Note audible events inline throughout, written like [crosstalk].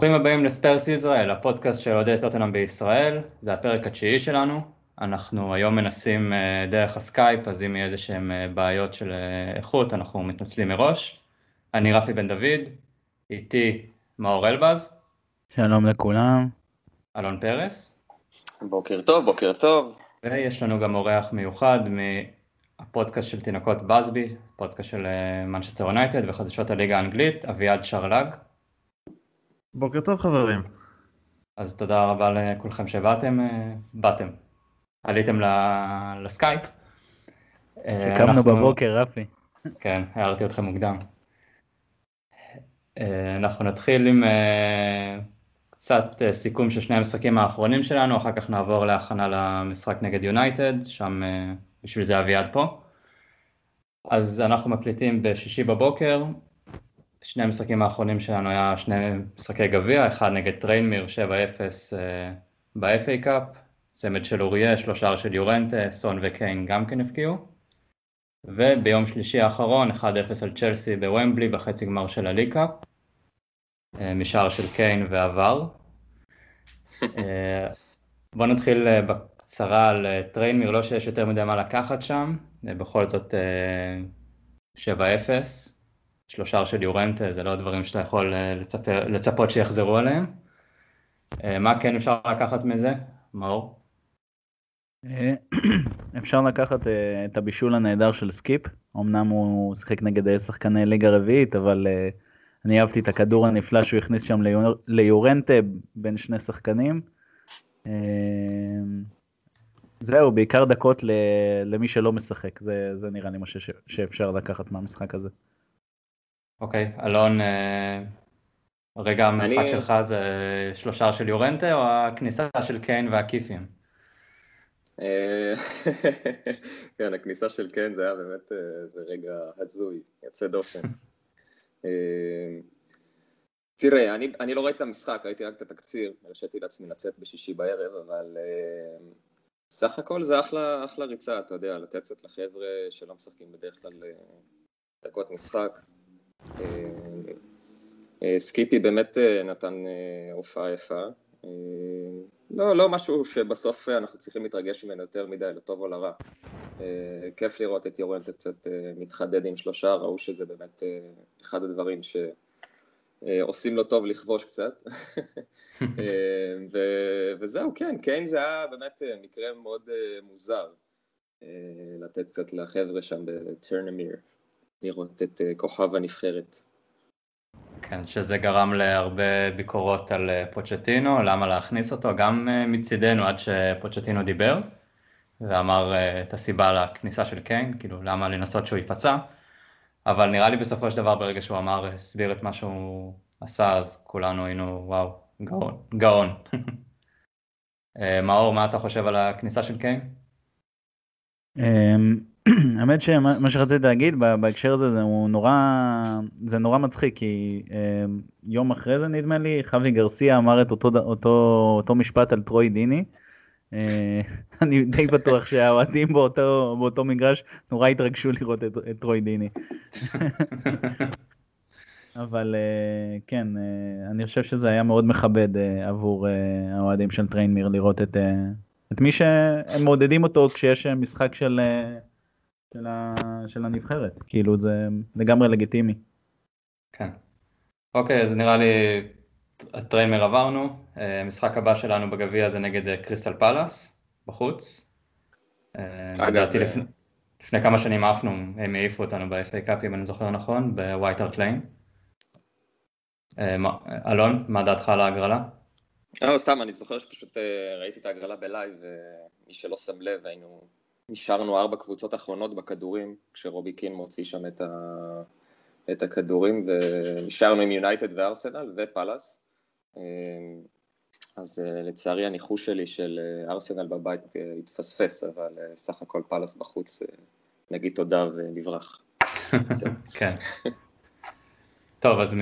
ברוכים הבאים לספרס ישראל, הפודקאסט של אוהדי טוטנאם בישראל, זה הפרק התשיעי שלנו, אנחנו היום מנסים אה, דרך הסקייפ, אז אם יהיה איזה שהם אה, בעיות של אה, איכות, אנחנו מתנצלים מראש. אני רפי בן דוד, איתי מאור אלבז. שלום לכולם. אלון פרס. בוקר טוב, בוקר טוב. ויש לנו גם אורח מיוחד מהפודקאסט של תינוקות בסבי, פודקאסט של מנצ'סטר יונייטד וחדשות הליגה האנגלית, אביעד שרלג. בוקר טוב חברים. אז תודה רבה לכולכם שבאתם, באתם, עליתם לסקייפ. שקמנו אנחנו... בבוקר רפי. כן, הערתי אתכם מוקדם. אה, אנחנו נתחיל עם אה, קצת אה, סיכום של שני המשחקים האחרונים שלנו, אחר כך נעבור להכנה למשחק נגד יונייטד, שם בשביל זה אביעד פה. אז אנחנו מקליטים בשישי בבוקר, שני המשחקים האחרונים שלנו היה שני משחקי גביע, אחד נגד טריינמיר 7-0 ב- FA Cup, צמד של אוריה, שלושה של יורנטה, סון וקיין גם כן הבקיעו. וביום שלישי האחרון 1-0 על צ'לסי בוומבלי בחצי גמר של ה League Cup, אה, משער של קיין ו VAR. אה, בואו נתחיל אה, בקצרה על טריינמיר, לא שיש יותר מדי מה לקחת שם, בכל זאת 7-0, שלושה של יורנטה, זה לא דברים שאתה יכול לצפ... לצפות שיחזרו עליהם. מה כן אפשר לקחת מזה, מאור? אה, [clears throat] אפשר לקחת אה, את הבישול הנהדר של סקיפ, אמנם הוא שיחק נגד שחקני ליגה רביעית, אבל אה, אני אהבתי את הכדור הנפלא שהוא הכניס שם ליורנטה בין שני שחקנים. זהו, בעיקר דקות למי שלא משחק, זה, זה נראה לי מה שאפשר לקחת מהמשחק הזה. אוקיי, אלון, רגע המשחק אני... שלך זה שלושה של יורנטה או הכניסה של קיין והקיפים? אה, [laughs] כן, הכניסה של קן זה היה באמת אה, רגע הזוי, יוצא דופן. [laughs] אה, תראה, אני, אני לא ראיתי את המשחק, ראיתי רק את התקציר, הרשיתי לעצמי לצאת בשישי בערב, אבל סך הכל זה אחלה, אחלה ריצה, אתה יודע, לתת קצת לחבר'ה שלא משחקים בדרך כלל דקות משחק. סקיפי באמת נתן הופעה יפה. לא, לא משהו שבסוף אנחנו צריכים להתרגש ממנו יותר מדי, לטוב או לרע. אה, כיף לראות את יורנט קצת אה, מתחדד עם שלושה, ראו שזה באמת אה, אחד הדברים שעושים לו טוב לכבוש קצת. [laughs] וזהו, כן, קיין זה היה באמת מקרה מאוד מוזר, לתת קצת לחבר'ה שם בטרנמיר, לראות את כוכב הנבחרת. כן, שזה גרם להרבה ביקורות על אה, פוצ'טינו, למה להכניס אותו, גם אה, מצידנו עד שפוצ'טינו דיבר, ואמר אה, את הסיבה לכניסה של קיין, כאילו למה לנסות שהוא ייפצע, אבל נראה לי בסופו של דבר ברגע שהוא אמר, הסביר את מה שהוא עשה, אז כולנו היינו וואו, גאון, גאון. [laughs] מאור, מה אתה חושב על הכניסה של קיין? אמ, [clears throat] האמת שמה שרציתי להגיד בהקשר הזה זה נורא זה נורא מצחיק כי אמ, יום אחרי זה נדמה לי חווי גרסיה אמר את אותו אותו אותו משפט על טרוי דיני. אה, [laughs] אני די בטוח שהאוהדים באותו באותו מגרש נורא התרגשו לראות את, את טרוי דיני. [laughs] אבל אה, כן אה, אני חושב שזה היה מאוד מכבד עבור האוהדים של טריינמיר לראות את את מי שהם מעודדים אותו כשיש משחק של, של, ה, של הנבחרת, כאילו זה לגמרי לגיטימי. כן. אוקיי, אז נראה לי את טריינמיר עברנו, המשחק הבא שלנו בגביע זה נגד קריסטל פלאס, בחוץ. לדעתי לפני, לפני כמה שנים עפנו, הם העיפו אותנו ב- FA Cup אם אני זוכר נכון, בווייט הארט ליין. אלון, מה דעתך על ההגרלה? לא, סתם, אני זוכר שפשוט אה, ראיתי את ההגרלה בלייב, ומי שלא שם לב, היינו, נשארנו ארבע קבוצות אחרונות בכדורים, כשרובי קין מוציא שם את, ה, את הכדורים, ונשארנו עם יונייטד וארסנל ופאלאס. אה, אז אה, לצערי הניחוש שלי של ארסנל בבית התפספס, אבל סך הכל פאלאס בחוץ, נגיד תודה ונברח. [laughs] כן. טוב, אז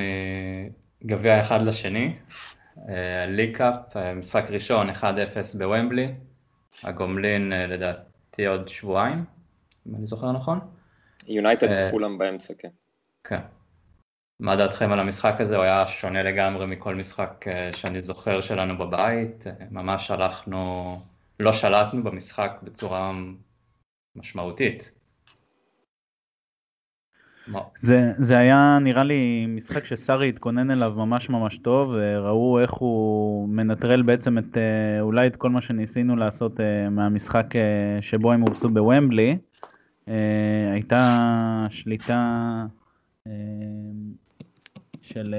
מגביע אחד לשני, ליקאפ, אה, משחק ראשון 1-0 בוומבלי, הגומלין אה, לדעתי עוד שבועיים, אם אני זוכר נכון. יונייטד אה, וכולם באמצע, כן. כן. מה דעתכם על המשחק הזה? הוא היה שונה לגמרי מכל משחק שאני זוכר שלנו בבית, ממש הלכנו, לא שלטנו במשחק בצורה משמעותית. זה, זה היה נראה לי משחק שסארי התכונן אליו ממש ממש טוב, ראו איך הוא מנטרל בעצם את, אה, אולי את כל מה שניסינו לעשות אה, מהמשחק אה, שבו הם הורסו בוומבלי. הייתה שליטה של,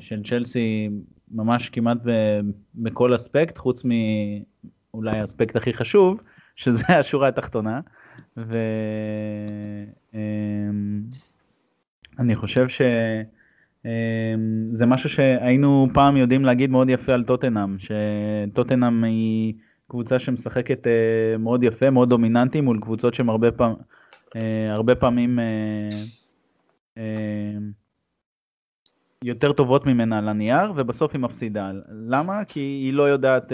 של צ'לסי ממש כמעט בכל אספקט, חוץ מאולי האספקט הכי חשוב, שזה השורה התחתונה. ואני חושב שזה משהו שהיינו פעם יודעים להגיד מאוד יפה על טוטנאם, שטוטנאם היא קבוצה שמשחקת אה, מאוד יפה, מאוד דומיננטי מול קבוצות שהן הרבה, פעם, אה, הרבה פעמים אה, יותר טובות ממנה על הנייר, ובסוף היא מפסידה. למה? כי היא לא יודעת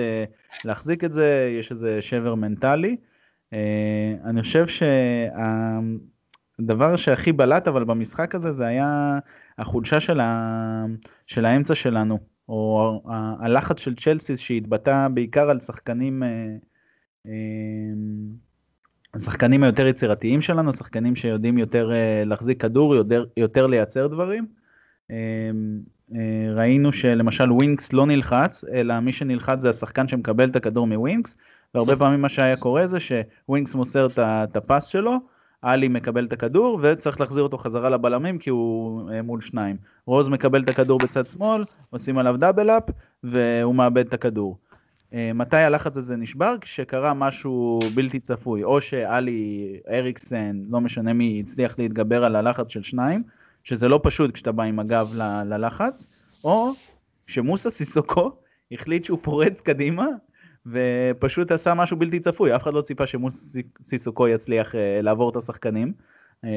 להחזיק את זה, יש איזה שבר מנטלי. אה, אני חושב שהדבר שהכי בלט אבל במשחק הזה זה היה החולשה של, ה... של האמצע שלנו, או הלחץ של צ'לסי שהתבטא בעיקר על שחקנים, אה, אה, השחקנים היותר יצירתיים שלנו, שחקנים שיודעים יותר להחזיק כדור, יותר, יותר לייצר דברים. ראינו שלמשל ווינקס לא נלחץ, אלא מי שנלחץ זה השחקן שמקבל את הכדור מווינקס, והרבה פעמים מה שהיה קורה זה שווינקס מוסר את הפס שלו, עלי מקבל את הכדור וצריך להחזיר אותו חזרה לבלמים כי הוא אה, מול שניים. רוז מקבל את הכדור בצד שמאל, עושים עליו דאבל אפ והוא מאבד את הכדור. אה, מתי הלחץ הזה נשבר? כשקרה משהו בלתי צפוי, או שעלי אריקסן, לא משנה מי, הצליח להתגבר על הלחץ של שניים, שזה לא פשוט כשאתה בא עם הגב ל- ללחץ, או שמוסה סיסוקו החליט שהוא פורץ קדימה ופשוט עשה משהו בלתי צפוי, אף אחד לא ציפה שסיסוקו יצליח uh, לעבור את השחקנים. Uh,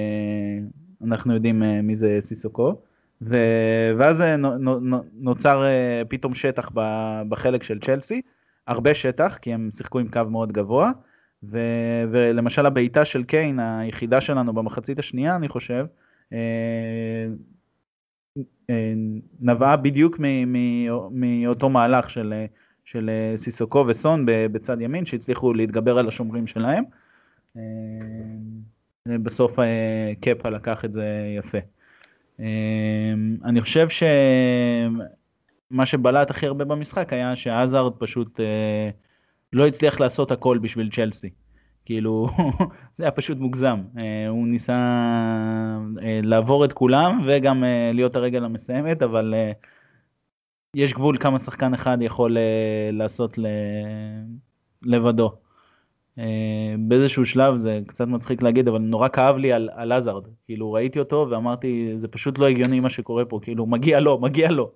אנחנו יודעים uh, מי זה סיסוקו. ו... ואז נוצר uh, פתאום שטח בחלק של צ'לסי, הרבה שטח, כי הם שיחקו עם קו מאוד גבוה. ו... ולמשל הבעיטה של קיין, היחידה שלנו במחצית השנייה, אני חושב, נבעה בדיוק מאותו מהלך של של אה, סיסוקו וסון בצד ימין שהצליחו להתגבר על השומרים שלהם. אה, בסוף אה, קפה לקח את זה יפה. אני חושב שמה שבלט הכי הרבה במשחק היה שעזארד פשוט לא הצליח לעשות הכל בשביל צ'לסי. כאילו, [laughs] זה היה פשוט מוגזם. הוא ניסה לעבור את כולם וגם להיות הרגל המסיימת, אבל יש גבול כמה שחקן אחד יכול uh, לעשות ל... לבדו. Uh, באיזשהו שלב זה קצת מצחיק להגיד אבל נורא כאב לי על, על עזארד כאילו ראיתי אותו ואמרתי זה פשוט לא הגיוני מה שקורה פה כאילו מגיע לו מגיע לו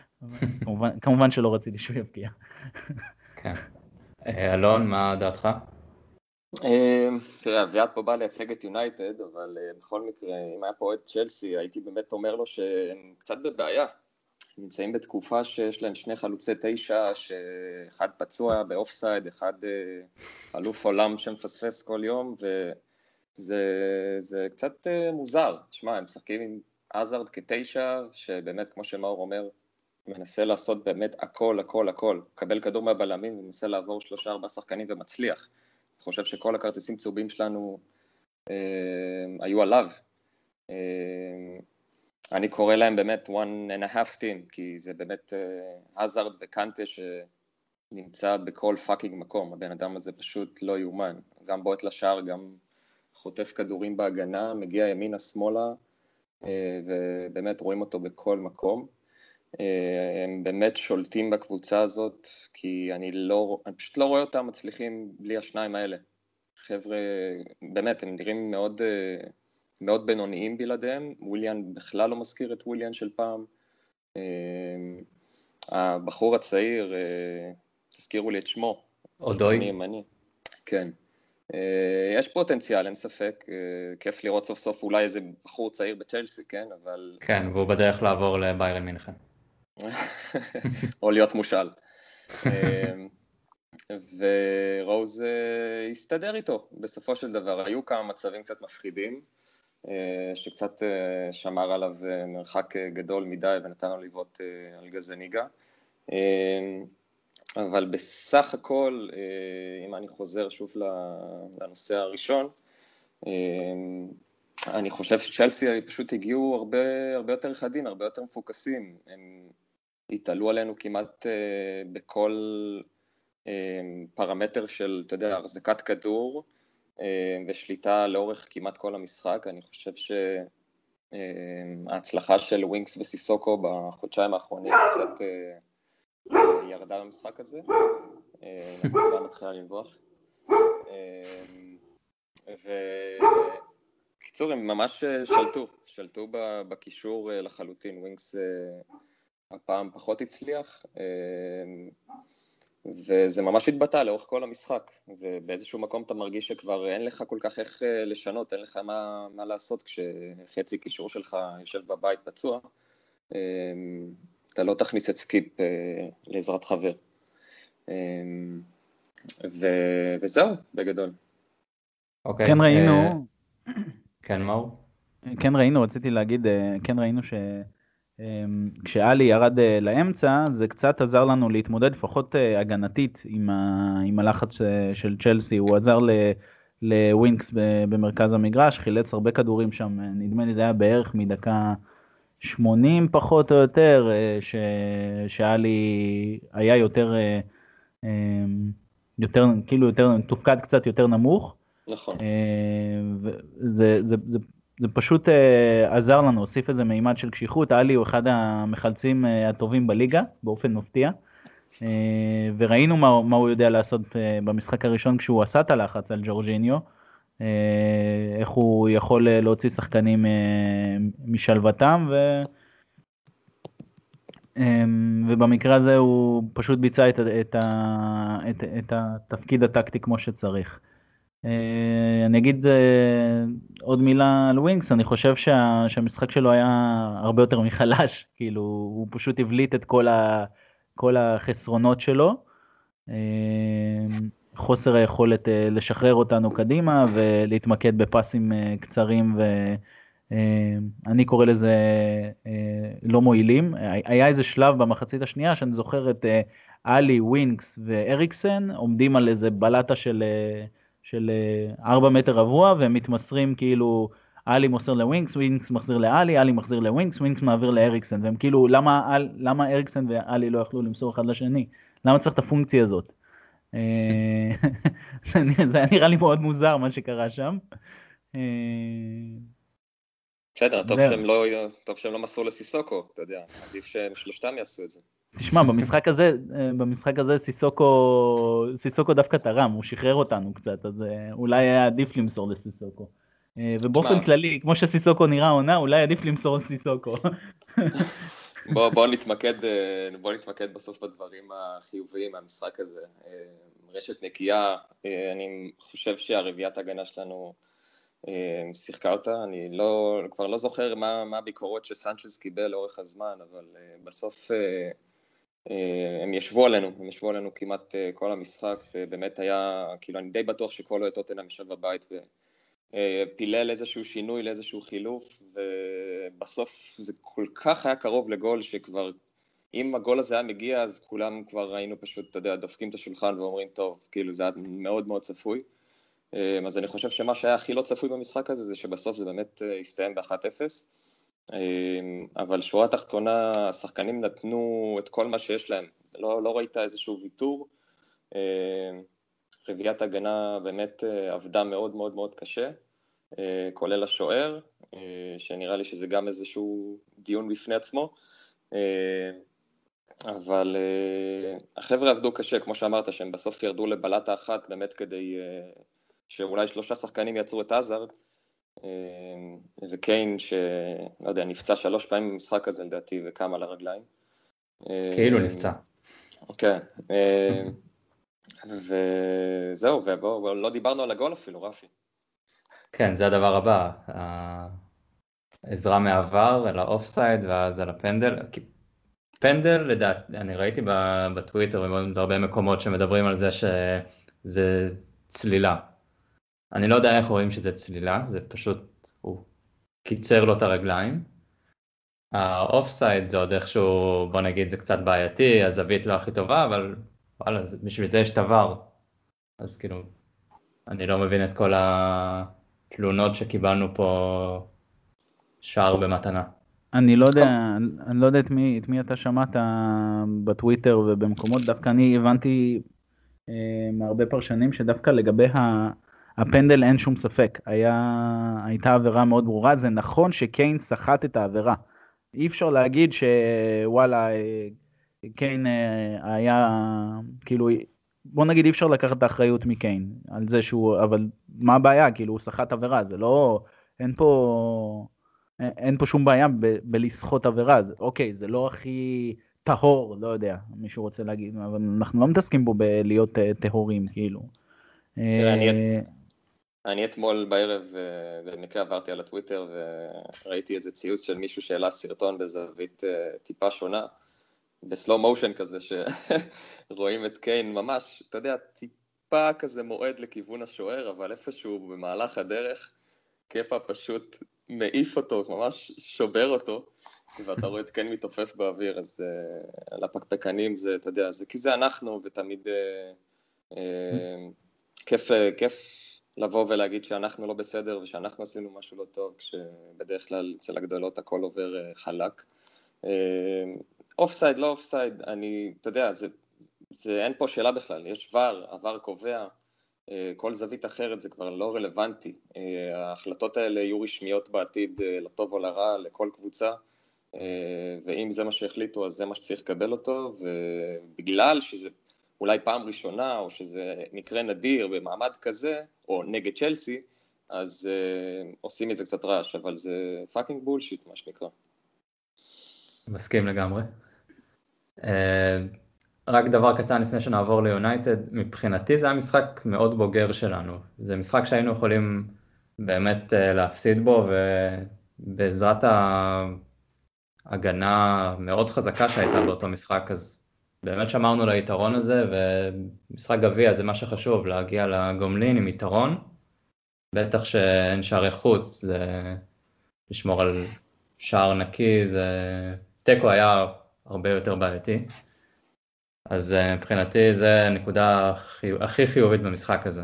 [laughs] כמובן, כמובן שלא רציתי שהוא יבקיע. כן. אה, אלון מה דעתך? תראה אביעד פה בא לייצג את יונייטד אבל בכל מקרה אם היה פה את צ'לסי הייתי באמת אומר לו שהם קצת בבעיה נמצאים בתקופה שיש להם שני חלוצי תשע, שאחד פצוע באוף סייד, אחד אה, אלוף עולם שמפספס כל יום, וזה קצת אה, מוזר. תשמע, הם משחקים עם הזארד כתשע, שבאמת, כמו שמאור אומר, מנסה לעשות באמת הכל, הכל, הכל. מקבל כדור מהבלמים ומנסה לעבור שלושה ארבעה שחקנים ומצליח. אני חושב שכל הכרטיסים צהובים שלנו אה, היו עליו. אה, אני קורא להם באמת one and a half team, כי זה באמת הזארד אה, וקנטה שנמצא בכל fucking מקום, הבן אדם הזה פשוט לא יאומן, גם בועט לשער, גם חוטף כדורים בהגנה, מגיע ימינה שמאלה, uh, ובאמת רואים אותו בכל מקום. Uh, הם באמת שולטים בקבוצה הזאת, כי אני לא, אני פשוט לא רואה אותם מצליחים בלי השניים האלה. חבר'ה, באמת, הם נראים מאוד... Uh, מאוד בינוניים בלעדיהם, וויליאן בכלל לא מזכיר את וויליאן של פעם. אה, הבחור הצעיר, אה, תזכירו לי את שמו. אודוי. כן. אה, יש פוטנציאל, אין ספק, כיף לראות סוף סוף אולי איזה בחור צעיר בצ'לסי, כן, אבל... כן, והוא בדרך לעבור לביירן מינכן. [laughs] או להיות מושל. ורוז הסתדר איתו בסופו של דבר, היו כמה מצבים קצת מפחידים, שקצת שמר עליו מרחק גדול מדי ונתן לו לבעוט על גזניגה. אבל בסך הכל, אם אני חוזר שוב לנושא הראשון, אני חושב שצ'לסי פשוט הגיעו הרבה, הרבה יותר חדים, הרבה יותר מפוקסים. הם התעלו עלינו כמעט בכל פרמטר של, אתה יודע, החזקת כדור ושליטה לאורך כמעט כל המשחק. אני חושב שההצלחה אה, של ווינקס וסיסוקו בחודשיים האחרונים קצת אה, ירדה במשחק הזה. נקודה מתחילה לנבוח. ו... בקיצור, הם ממש אה, שלטו, שלטו בקישור אה, לחלוטין, ווינקס אה, הפעם פחות הצליח, וזה ממש התבטא לאורך כל המשחק, ובאיזשהו מקום אתה מרגיש שכבר אין לך כל כך איך לשנות, אין לך מה, מה לעשות כשחצי קישור שלך יושב בבית פצוע, אתה לא תכניס את סקיפ לעזרת חבר. ו... וזהו, בגדול. אוקיי. כן ראינו, כן, מאור? כן ראינו, רציתי להגיד, אה, כן ראינו שכשאלי אמ, ירד אה, לאמצע, זה קצת עזר לנו להתמודד לפחות אה, הגנתית עם, ה... עם הלחץ של צ'לסי, הוא עזר ל... לווינקס במרכז המגרש, חילץ הרבה כדורים שם, נדמה לי זה היה בערך מדקה 80 פחות או יותר, ש... שאלי היה יותר, אמ, יותר, כאילו יותר, תופקד קצת יותר נמוך. נכון. זה, זה, זה, זה פשוט uh, עזר לנו, הוסיף איזה מימד של קשיחות, עלי הוא אחד המחלצים uh, הטובים בליגה, באופן מפתיע. Uh, וראינו מה, מה הוא יודע לעשות uh, במשחק הראשון כשהוא עשה את הלחץ על ג'ורג'יניו, uh, איך הוא יכול uh, להוציא שחקנים uh, משלוותם, ו... um, ובמקרה הזה הוא פשוט ביצע את, את, את, את התפקיד הטקטי כמו שצריך. אני אגיד אה, עוד מילה על ווינקס, אני חושב שה, שהמשחק שלו היה הרבה יותר מחלש, כאילו הוא פשוט הבליט את כל, ה, כל החסרונות שלו, אה, חוסר היכולת לשחרר אותנו קדימה ולהתמקד בפסים קצרים ואני קורא לזה לא מועילים. היה איזה שלב במחצית השנייה שאני זוכר את עלי, ווינקס ואריקסן עומדים על איזה בלטה של... של 4 אה, מטר רבוע והם מתמסרים כאילו עלי מוסר לווינקס, ווינקס מחזיר לעלי, עלי מחזיר לווינקס, ווינקס מעביר לאריקסן והם כאילו למה, למה אריקסן ועלי לא יכלו למסור אחד לשני? למה צריך את הפונקציה הזאת? אה, [laughs] זה היה נראה לי מאוד מוזר מה שקרה שם. אה, בסדר, לא, טוב שהם לא מסרו לסיסוקו, אתה יודע, עדיף שהם שלושתם יעשו את זה. תשמע, במשחק הזה, במשחק הזה סיסוקו, סיסוקו דווקא תרם, הוא שחרר אותנו קצת, אז אה, אולי היה עדיף למסור לסיסוקו. אה, ובאופן כללי, כמו שסיסוקו נראה עונה, אולי עדיף למסור לסיסוקו. [laughs] בוא, בוא, נתמקד, אה, בוא נתמקד בסוף בדברים החיוביים מהמשחק הזה. רשת נקייה, אני חושב שהרביעיית ההגנה שלנו שיחקה אותה, אני לא, כבר לא זוכר מה, מה הביקורות שסנצ'ז קיבל לאורך הזמן, אבל בסוף אה, הם ישבו עלינו, הם ישבו עלינו כמעט אה, כל המשחק, זה באמת היה, כאילו אני די בטוח שכל אוהד טוטנאם ישב בבית ופילל איזשהו שינוי לאיזשהו חילוף, ובסוף זה כל כך היה קרוב לגול שכבר, אם הגול הזה היה מגיע אז כולם כבר היינו פשוט, אתה יודע, דופקים את השולחן ואומרים, טוב, כאילו זה היה מאוד מאוד צפוי. אה, אז אני חושב שמה שהיה הכי לא צפוי במשחק הזה זה שבסוף זה באמת הסתיים ב-1-0. אמ, אבל שורה תחתונה, השחקנים נתנו את כל מה שיש להם, לא, לא ראית איזשהו ויתור. אמ, רביעיית הגנה באמת אה, עבדה מאוד מאוד מאוד קשה, אה, כולל השוער, אה, שנראה לי שזה גם איזשהו דיון בפני עצמו. אבל החבר'ה עבדו קשה, כמו שאמרת, שהם בסוף ירדו לבלטה אחת באמת כדי שאולי שלושה שחקנים יצרו את אמ, וקיין שלא יודע, נפצע שלוש פעמים במשחק הזה לדעתי וקם על הרגליים. כאילו אמ, נפצע. כן, אמ, וזהו, ובואו, לא דיברנו על הגול אפילו, רפי. כן, זה הדבר הבא, העזרה מעבר אל האוף סייד ואז על הפנדל, פנדל לדעתי, אני ראיתי בטוויטר ובהרבה מקומות שמדברים על זה שזה צלילה, אני לא יודע איך רואים שזה צלילה, זה פשוט, הוא קיצר לו את הרגליים. האוף סייד זה עוד איכשהו, בוא נגיד זה קצת בעייתי, הזווית לא הכי טובה, אבל וואלה, בשביל זה יש הוואר. אז כאילו, אני לא מבין את כל התלונות שקיבלנו פה שער במתנה. אני לא יודע, אני לא יודע את מי, את מי אתה שמעת בטוויטר ובמקומות, דווקא אני הבנתי אה, מהרבה פרשנים שדווקא לגבי הפנדל אין שום ספק, היה, הייתה עבירה מאוד ברורה, זה נכון שקיין סחט את העבירה. אי אפשר להגיד שוואלה, אה, קיין אה, היה, כאילו, בוא נגיד אי אפשר לקחת את האחריות מקיין על זה שהוא, אבל מה הבעיה, כאילו הוא סחט עבירה, זה לא, אין פה, אין פה שום בעיה ב, בלסחוט עבירה, זה, אוקיי, זה לא הכי טהור, לא יודע, מישהו רוצה להגיד, אבל אנחנו לא מתעסקים בו בלהיות טהורים, כאילו. תראה, אני... אני אתמול בערב במקרה עברתי על הטוויטר וראיתי איזה ציוץ של מישהו שהעלה סרטון בזווית אה, טיפה שונה, בסלואו מושן כזה, שרואים את קיין ממש, אתה יודע, טיפה כזה מועד לכיוון השוער, אבל איפשהו במהלך הדרך, קפה פשוט מעיף אותו, ממש שובר אותו, ואתה רואה את קיין מתעופף באוויר, אז uh, על הפקפקנים זה, אתה יודע, זה כי זה אנחנו, ותמיד uh, uh, כיף, כיף לבוא ולהגיד שאנחנו לא בסדר ושאנחנו עשינו משהו לא טוב, כשבדרך כלל אצל הגדולות הכל עובר אה, חלק. offside, לא offside, אני, אתה יודע, זה, זה, אין פה שאלה בכלל, יש VAR, VAR קובע, אה, כל זווית אחרת זה כבר לא רלוונטי. אה, ההחלטות האלה יהיו רשמיות בעתיד לטוב או לרע לכל קבוצה, ואם זה מה שהחליטו אז זה מה שצריך לקבל אותו, ובגלל שזה אולי פעם ראשונה, או שזה מקרה נדיר במעמד כזה, או נגד צ'לסי, אז אה, עושים מזה קצת רעש, אבל זה fucking bullshit, מה שנקרא. מסכים לגמרי. אה, רק דבר קטן לפני שנעבור ליונייטד, מבחינתי זה היה משחק מאוד בוגר שלנו. זה משחק שהיינו יכולים באמת אה, להפסיד בו, ובעזרת ההגנה המאוד חזקה שהייתה באותו משחק, אז באמת שמרנו ליתרון הזה, ומשחק גביע זה מה שחשוב, להגיע לגומלין עם יתרון. בטח שאין שערי חוץ, זה לשמור על שער נקי, זה... תיקו היה הרבה יותר בעייתי. אז אה, מבחינתי זה הנקודה הכי חיובית במשחק הזה.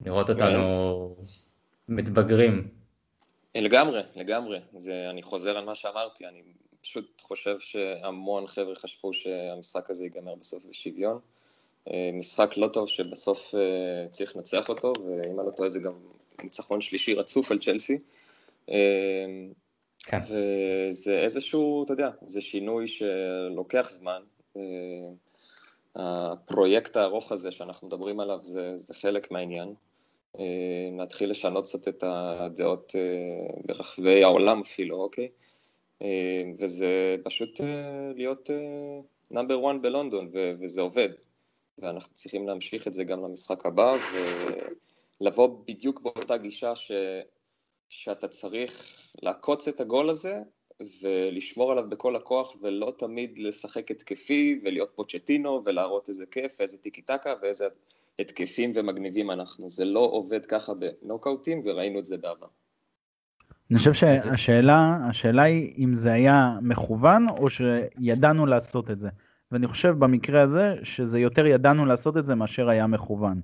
לראות אותנו מתבגרים. לגמרי, לגמרי. זה, אני חוזר על מה שאמרתי, אני פשוט חושב שהמון חבר'ה חשבו שהמשחק הזה ייגמר בסוף בשוויון. אה, משחק לא טוב שבסוף אה, צריך לנצח אותו, ואם אני לא טועה זה גם ניצחון שלישי רצוף על צ'לסי. אה, כן. וזה איזשהו, אתה יודע, זה שינוי שלוקח זמן. הפרויקט הארוך הזה שאנחנו מדברים עליו זה, זה חלק מהעניין. להתחיל לשנות קצת את הדעות ברחבי העולם אפילו, אוקיי? אה, וזה פשוט אה, להיות נאמבר אה, 1 בלונדון, וזה עובד. ואנחנו צריכים להמשיך את זה גם למשחק הבא, ולבוא בדיוק באותה גישה ש... שאתה צריך לעקוץ את הגול הזה, ולשמור עליו בכל הכוח, ולא תמיד לשחק התקפי, ולהיות פוצ'טינו, ולהראות איזה כיף, איזה טיקי טקה, ואיזה התקפים ומגניבים אנחנו. זה לא עובד ככה בנוקאוטים, וראינו את זה בעבר. אני חושב שהשאלה, השאלה היא אם זה היה מכוון או שידענו לעשות את זה. ואני חושב במקרה הזה שזה יותר ידענו לעשות את זה מאשר היה מכוון.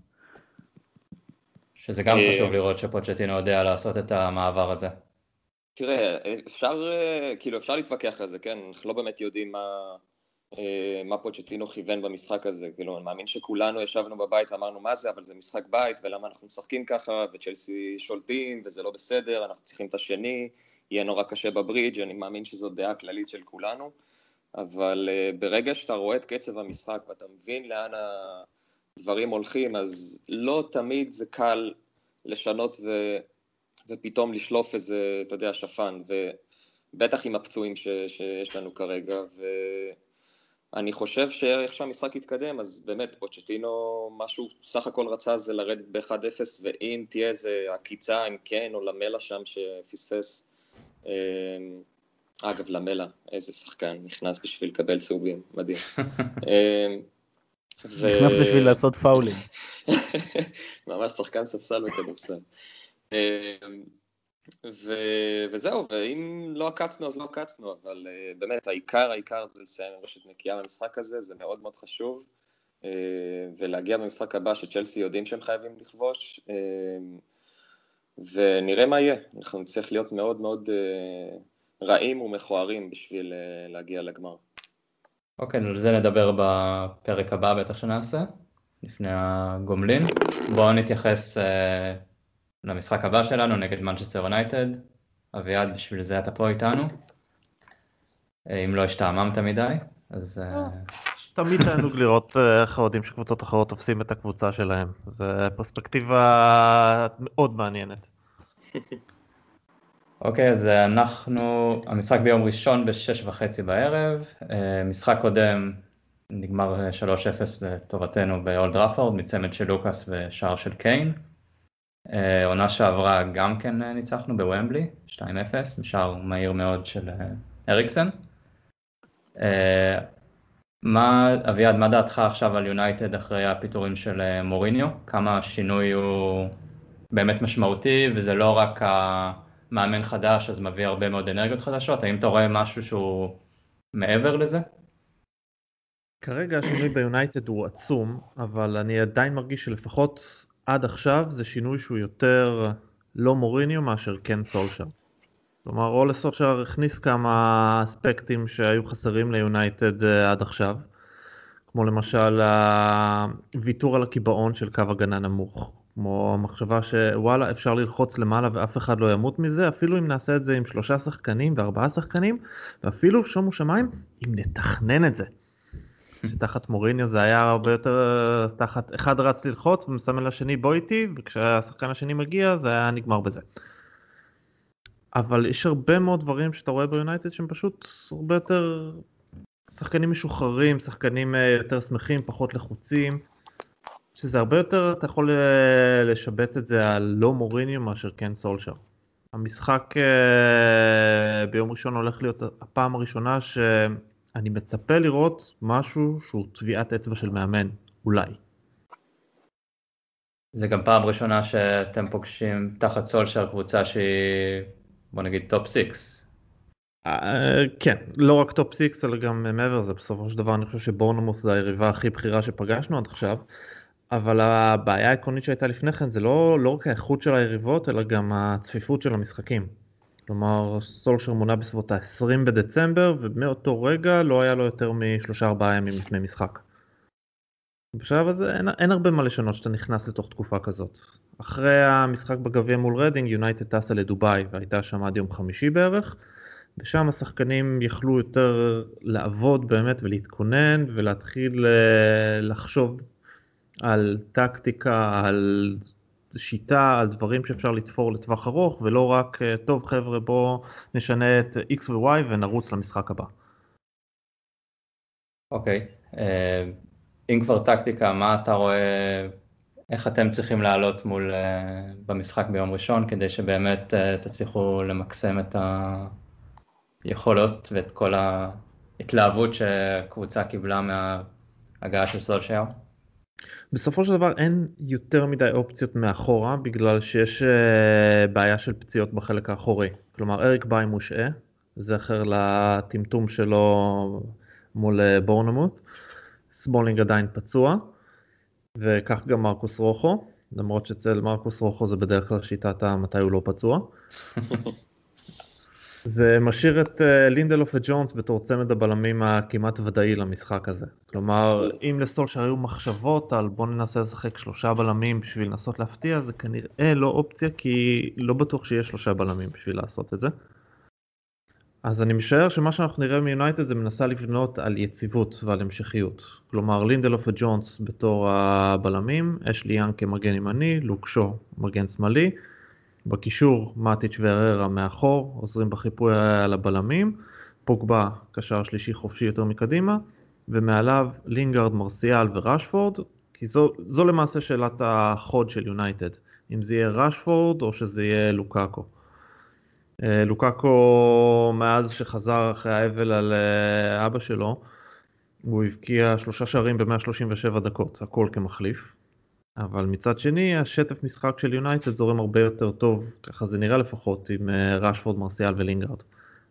שזה גם אה, חשוב לראות שפוצ'טינו יודע לעשות את המעבר הזה. תראה, אפשר, אה, כאילו אפשר להתווכח על זה, כן? אנחנו לא באמת יודעים מה, אה, מה פוצ'טינו כיוון במשחק הזה, כאילו אני מאמין שכולנו ישבנו בבית ואמרנו מה זה, אבל זה משחק בית ולמה אנחנו משחקים ככה וצ'לסי שולטים וזה לא בסדר, אנחנו צריכים את השני, יהיה נורא קשה בברידג', אני מאמין שזו דעה כללית של כולנו, אבל אה, ברגע שאתה רואה את קצב המשחק ואתה מבין לאן הדברים הולכים, אז לא תמיד זה קל לשנות ו... ופתאום לשלוף איזה, אתה יודע, שפן, ובטח עם הפצועים ש... שיש לנו כרגע, ו... אני חושב שאיך שהמשחק יתקדם, אז באמת פוצ'טינו, משהו סך הכל רצה זה לרדת ב-1-0, ואם תהיה איזה עקיצה, אם כן, או למלה שם שפספס. אמ, אגב, למלה, איזה שחקן, נכנס בשביל לקבל צהובים, מדהים. [laughs] אמ, נכנס בשביל לעשות פאולים. [laughs] ממש שחקן ספסל בכדורסל. ו... וזהו, ואם לא עקצנו אז לא עקצנו, אבל uh, באמת העיקר העיקר זה לסיים עם רשת נקייה במשחק הזה, זה מאוד מאוד חשוב, uh, ולהגיע במשחק הבא שצ'לסי יודעים שהם חייבים לכבוש, uh, ונראה מה יהיה, אנחנו נצטרך להיות מאוד מאוד uh, רעים ומכוערים בשביל uh, להגיע לגמר. אוקיי, על זה נדבר בפרק הבא בטח שנעשה, לפני הגומלין. בואו נתייחס uh, למשחק הבא שלנו נגד מנצ'סטר יונייטד. אביעד, בשביל זה אתה פה איתנו. אה, אם לא השתעממת מדי, אז... אה, תמיד תענוג לראות אה, איך האוהדים של קבוצות אחרות תופסים את הקבוצה שלהם. זו פרספקטיבה מאוד מעניינת. [laughs] אוקיי, אז אנחנו, המשחק ביום ראשון בשש וחצי בערב, משחק קודם נגמר 3-0 לטובתנו באולד ראפורד, מצמד של לוקאס ושער של קיין. אה, עונה שעברה גם כן אה, ניצחנו בוומבלי, 2-0, משער מהיר מאוד של אה, אריקסן. מה, אביעד, מה דעתך עכשיו על יונייטד אחרי הפיטורים של מוריניו? כמה השינוי הוא באמת משמעותי, וזה לא רק המאמן חדש, אז מביא הרבה מאוד אנרגיות חדשות? האם אתה רואה משהו שהוא מעבר לזה? כרגע השינוי ביונייטד הוא עצום, אבל אני עדיין מרגיש שלפחות עד עכשיו זה שינוי שהוא יותר לא מוריניו מאשר כן סולשר. כלומר אולה סולשר הכניס כמה אספקטים שהיו חסרים ליונייטד אה, עד עכשיו, כמו למשל הוויתור על הקיבעון של קו הגנה נמוך, כמו המחשבה שוואלה אפשר ללחוץ למעלה ואף אחד לא ימות מזה, אפילו אם נעשה את זה עם שלושה שחקנים וארבעה שחקנים, ואפילו שומו שמיים אם נתכנן את זה. שתחת מוריניו זה היה הרבה יותר תחת אחד רץ ללחוץ ומסמן לשני בוא איתי וכשהשחקן השני מגיע זה היה נגמר בזה. אבל יש הרבה מאוד דברים שאתה רואה ביונייטד שהם פשוט הרבה יותר שחקנים משוחררים, שחקנים אה, יותר שמחים, פחות לחוצים, שזה הרבה יותר, אתה יכול אה, לשבץ את זה על לא מוריניו מאשר כן סולשר. המשחק אה, ביום ראשון הולך להיות הפעם הראשונה ש... אני מצפה לראות משהו שהוא טביעת אצבע של מאמן, אולי. זה גם פעם ראשונה שאתם פוגשים תחת סולשר קבוצה שהיא, בוא נגיד, טופ סיקס. אה, כן, לא רק top six אלא גם מעבר לזה, בסופו של דבר אני חושב שבורנמות' זה היריבה הכי בכירה שפגשנו עד עכשיו, אבל הבעיה העקרונית שהייתה לפני כן זה לא, לא רק האיכות של היריבות אלא גם הצפיפות של המשחקים. כלומר סולשר מונה בסביבות ה-20 בדצמבר ומאותו רגע לא היה לו יותר משלושה ארבעה ימים לפני משחק. בשלב הזה אין, אין הרבה מה לשנות שאתה נכנס לתוך תקופה כזאת. אחרי המשחק בגביע מול רדינג יונייטד טסה לדובאי והייתה שם עד יום חמישי בערך ושם השחקנים יכלו יותר לעבוד באמת ולהתכונן ולהתחיל אה, לחשוב על טקטיקה, על שיטה על דברים שאפשר לתפור לטווח ארוך ולא רק אה, טוב חבר'ה בוא נשנה את x ו-y ונרוץ למשחק הבא. אוקיי, okay. אה, אם כבר טקטיקה מה אתה רואה, איך אתם צריכים לעלות מול אה, במשחק ביום ראשון כדי שבאמת תצליחו למקסם את היכולות ואת כל ההתלהבות שקבוצה קיבלה מההגעה של סולשייר? בסופו של דבר אין יותר מדי אופציות מאחורה בגלל שיש אה, בעיה של פציעות בחלק האחורי. כלומר אריק באיי מושעה, זכר לטמטום שלו מול אה, בורנמות'. סמולינג עדיין פצוע, וכך גם מרקוס רוחו, למרות שאצל מרקוס רוחו זה בדרך כלל שיטת המתי הוא לא פצוע. [laughs] זה משאיר את אה, לינדלוף וג'ונס בתור צמד הבלמים הכמעט ודאי למשחק הזה. כלומר, אם לסולשר היו מחשבות על בוא ננסה לשחק שלושה בלמים בשביל לנסות להפתיע, זה כנראה לא אופציה, כי לא בטוח שיש שלושה בלמים בשביל לעשות את זה. אז אני משער שמה שאנחנו נראה מיונייטד זה מנסה לבנות על יציבות ועל המשכיות. כלומר, לינדלוף וג'ונס בתור הבלמים, אשלי יאנג כמגן ימני, לוק שואו מגן שמאלי. בקישור מאטיץ' והררה מאחור, עוזרים בחיפוי על הבלמים, פוגבה קשר שלישי חופשי יותר מקדימה, ומעליו לינגארד, מרסיאל וראשפורד, כי זו, זו למעשה שאלת החוד של יונייטד, אם זה יהיה ראשפורד או שזה יהיה לוקאקו. אה, לוקאקו מאז שחזר אחרי האבל על אה, אבא שלו, הוא הבקיע שלושה שערים ב-137 דקות, הכל כמחליף. אבל מצד שני השטף משחק של יונייטד זורם הרבה יותר טוב, ככה זה נראה לפחות, עם ראשפורד, מרסיאל ולינגארד.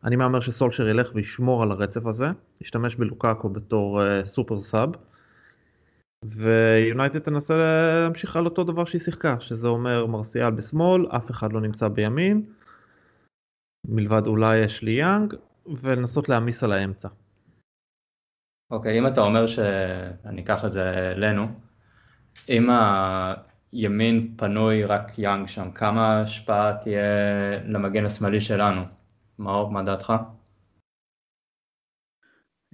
אני מהמר שסולשר ילך וישמור על הרצף הזה, ישתמש בלוקאקו בתור super sub, ויונייטד תנסה להמשיך על אותו דבר שהיא שיחקה, שזה אומר מרסיאל בשמאל, אף אחד לא נמצא בימין, מלבד אולי יש לי יאנג, ולנסות להעמיס על האמצע. אוקיי, okay, אם אתה אומר שאני אקח את זה אלינו, אם הימין פנוי רק יאנג שם, כמה השפעה תהיה למגן השמאלי שלנו? מאור, מה דעתך?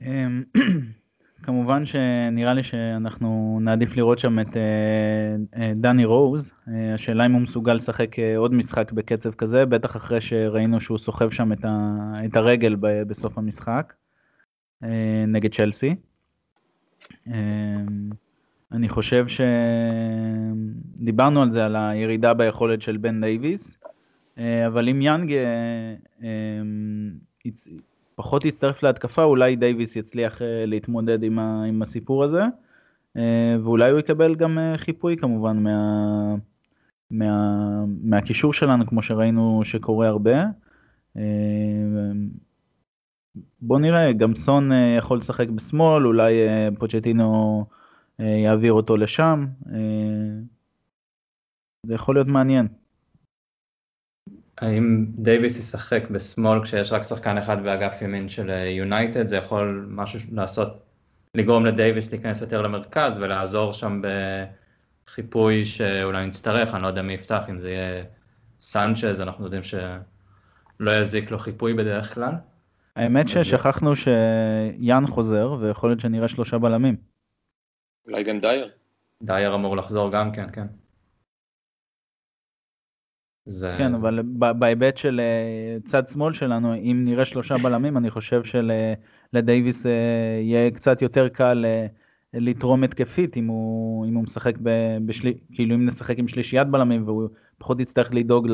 אמ, [clears throat] כמובן שנראה לי שאנחנו נעדיף לראות שם את אה, אה, דני רוז, אה, השאלה אם הוא מסוגל לשחק עוד משחק בקצב כזה, בטח אחרי שראינו שהוא סוחב שם את, הרגל בסוף המשחק נגד צ'לסי. אני חושב שדיברנו על זה, על הירידה ביכולת של בן דייוויס, אבל אם יאנג פחות יצטרף להתקפה, אולי דייוויס יצליח אה, להתמודד עם, הסיפור הזה, אה, ואולי הוא יקבל גם אה, חיפוי כמובן מה, מה, מהקישור שלנו, כמו שראינו שקורה הרבה. בוא נראה, גם סון יכול לשחק בשמאל, אולי פוצ'טינו יעביר אותו לשם. זה יכול להיות מעניין. האם דייוויס ישחק בשמאל כשיש רק שחקן אחד באגף ימין של יונייטד, זה יכול משהו לעשות, לגרום לדייוויס להיכנס יותר למרכז ולעזור שם בחיפוי שאולי נצטרך, אני לא יודע מי יפתח, אם זה יהיה סנצ'ז, אנחנו יודעים שלא יזיק לו חיפוי בדרך כלל. האמת ששכחנו שיאן חוזר, ויכול להיות שנראה שלושה בלמים. אולי גם דייר. דייר אמור לחזור גם כן, כן. זה... כן, אבל בהיבט של אה, צד שמאל שלנו, אם נראה שלושה בלמים, אני חושב שלדייוויס אה, יהיה קצת יותר קל אה, לתרום התקפית אם הוא, אם הוא משחק, בשלי, כאילו אם נשחק עם שלישיית בלמים והוא פחות יצטרך לדאוג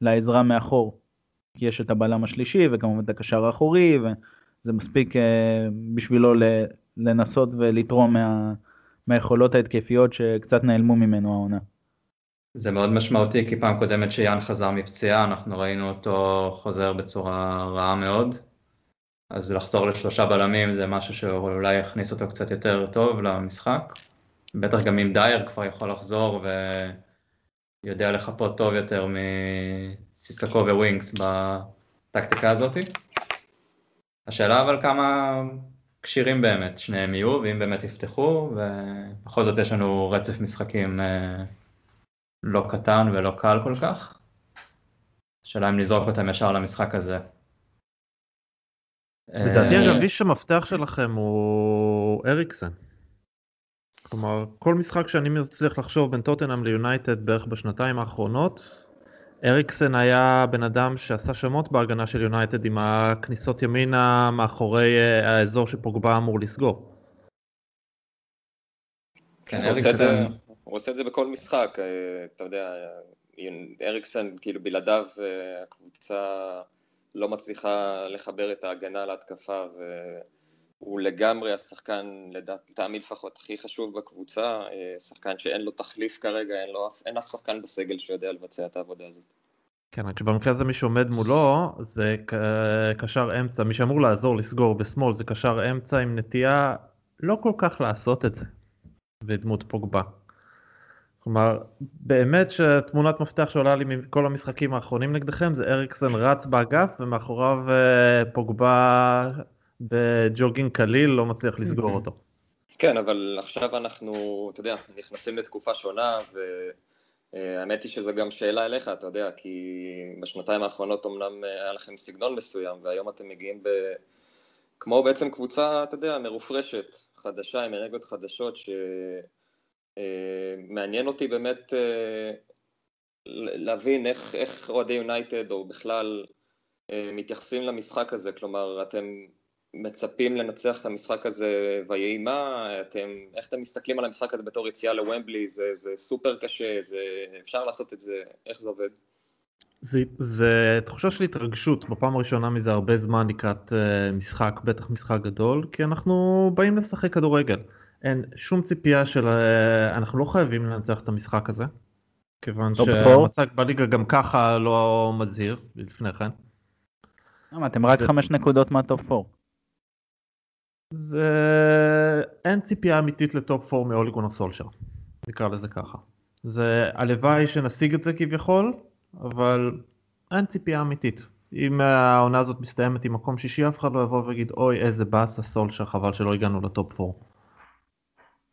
לעזרה מאחור. כי יש את הבלם השלישי וכמובן את הקשר האחורי, וזה מספיק בשבילו לנסות ולתרום מה, מהיכולות ההתקפיות שקצת נעלמו ממנו העונה. זה מאוד משמעותי כי פעם קודמת שיאן חזר מפציעה אנחנו ראינו אותו חוזר בצורה רעה מאוד. אז לחזור לשלושה בלמים זה משהו שאולי יכניס אותו קצת יותר טוב למשחק. בטח גם אם דייר כבר יכול לחזור ויודע לחפות טוב יותר מסיסקו וווינקס בטקטיקה הזאתי השאלה אבל כמה כשירים באמת שניהם יהיו ואם באמת יפתחו ובכל זאת יש לנו רצף משחקים אה, לא קטן ולא קל כל כך. השאלה אם לזרוק אותם ישר למשחק הזה. לדעתי אגב איש המפתח שלכם הוא אריקסן. כלומר כל משחק שאני מצליח לחשוב בין טוטנאם ליונייטד בערך בשנתיים האחרונות אריקסן היה בן אדם שעשה שמות בהגנה של יונייטד עם הכניסות ימינה מאחורי אה, האזור שפוגבה אמור לסגור. כן, אריקסן הוא עושה את זה בכל משחק, אה, אתה יודע, אריקסן, כאילו בלעדיו אה, הקבוצה לא מצליחה לחבר את ההגנה להתקפה והוא לגמרי השחקן, לטעמי לפחות, הכי חשוב בקבוצה, אה, שחקן שאין לו תחליף כרגע, אין, לו, אין אף שחקן בסגל שיודע לבצע את העבודה הזאת. כן, רק שבמקרה הזה מי שעומד מולו זה קשר אמצע, מי שאמור לעזור לסגור בשמאל זה קשר אמצע עם נטייה לא כל כך לעשות את זה, ודמות פוגבה. כלומר, באמת שתמונת מפתח שעולה לי מכל המשחקים האחרונים נגדכם זה אריקסן רץ באגף ומאחוריו אה, פוגבה בג'וגינג קליל לא מצליח לסגור אוקיי. אותו. כן, אבל עכשיו אנחנו, אתה יודע, נכנסים לתקופה שונה והאמת היא שזו גם שאלה אליך, אתה יודע, כי בשנתיים האחרונות אמנם היה לכם סגנון מסוים והיום אתם מגיעים ב... כמו בעצם קבוצה, אתה יודע, מרופרשת, חדשה, עם אנרגיות חדשות, ש... אה, אותי באמת אה, להבין איך, איך אוהדי יונייטד או בכלל אה, מתייחסים למשחק הזה, כלומר אתם מצפים לנצח את המשחק הזה ויהי מה, אתם, איך אתם מסתכלים על המשחק הזה בתור יציאה לוומבלי, זה, זה סופר קשה, זה, אפשר לעשות את זה, איך זה עובד? זה, זה תחושה של התרגשות בפעם הראשונה מזה הרבה זמן לקראת משחק, בטח משחק גדול, כי אנחנו באים לשחק כדורגל. אין שום ציפייה של... אה, אנחנו לא חייבים לנצח את המשחק הזה, כיוון פור? שהמצב בליגה גם ככה לא מזהיר לפני כן. למה, אתם רק חמש נקודות מה top 4. זה... אין ציפייה אמיתית ל top 4 מאולה גונאר סולשר, נקרא לזה ככה. זה הלוואי שנשיג את זה כביכול, אבל אין ציפייה אמיתית. אם העונה הזאת מסתיימת עם מקום שישי, אף אחד לא יבוא ויגיד אוי איזה באסה סולשר, חבל שלא הגענו ל top 4.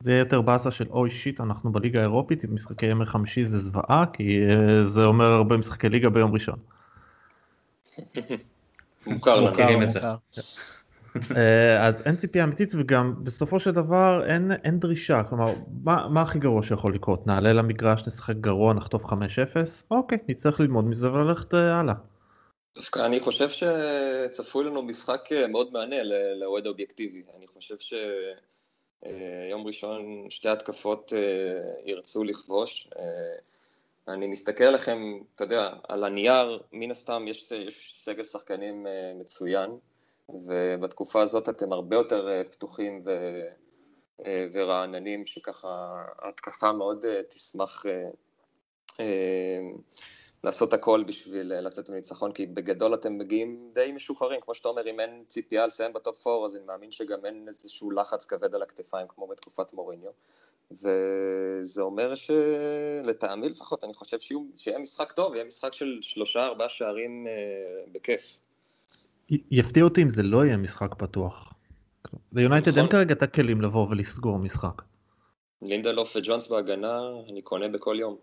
זה יהיה יותר באסה של אוי שיט, אנחנו בליגה האירופית, עם משחקי ימי חמישי זה זוועה, כי אה, זה אומר הרבה משחקי ליגה ביום ראשון. מוכר לנו. אה, אז אין ציפייה אמיתית וגם בסופו של דבר אין, אין דרישה, כלומר מה, מה הכי גרוע שיכול לקרות? נעלה למגרש, נשחק גרוע, נחטוף 5-0? אוקיי, נצטרך ללמוד מזה וללכת אה, הלאה. דווקא אני חושב שצפוי לנו משחק אה, מאוד מענה לאוהד אובייקטיבי. אני חושב שיום ראשון שתי התקפות ירצו לכבוש. אני מסתכל עליכם, אתה יודע, על הנייר, מן הסתם יש, יש סגל שחקנים מצוין, ובתקופה הזאת אתם הרבה יותר אה, פתוחים ו, אה, ורעננים, שככה ההתקפה מאוד אה, תשמח לעשות הכל בשביל לצאת מניצחון, כי בגדול אתם מגיעים די משוחררים, כמו שאתה אומר, אם אין ציפייה לסיים בטופ 4, אז אני מאמין שגם אין איזשהו לחץ כבד על הכתפיים, כמו בתקופת מוריניו. וזה אומר שלטעמי לפחות, אני חושב שיהיה משחק טוב, יהיה משחק של שלושה, ארבעה שערים בכיף. יפתיע אותי אם זה לא יהיה משחק פתוח. ליונייטד אין נכון. כרגע את הכלים לבוא ולסגור משחק. לינדלוף וג'ונס בהגנה, אני קונה בכל יום.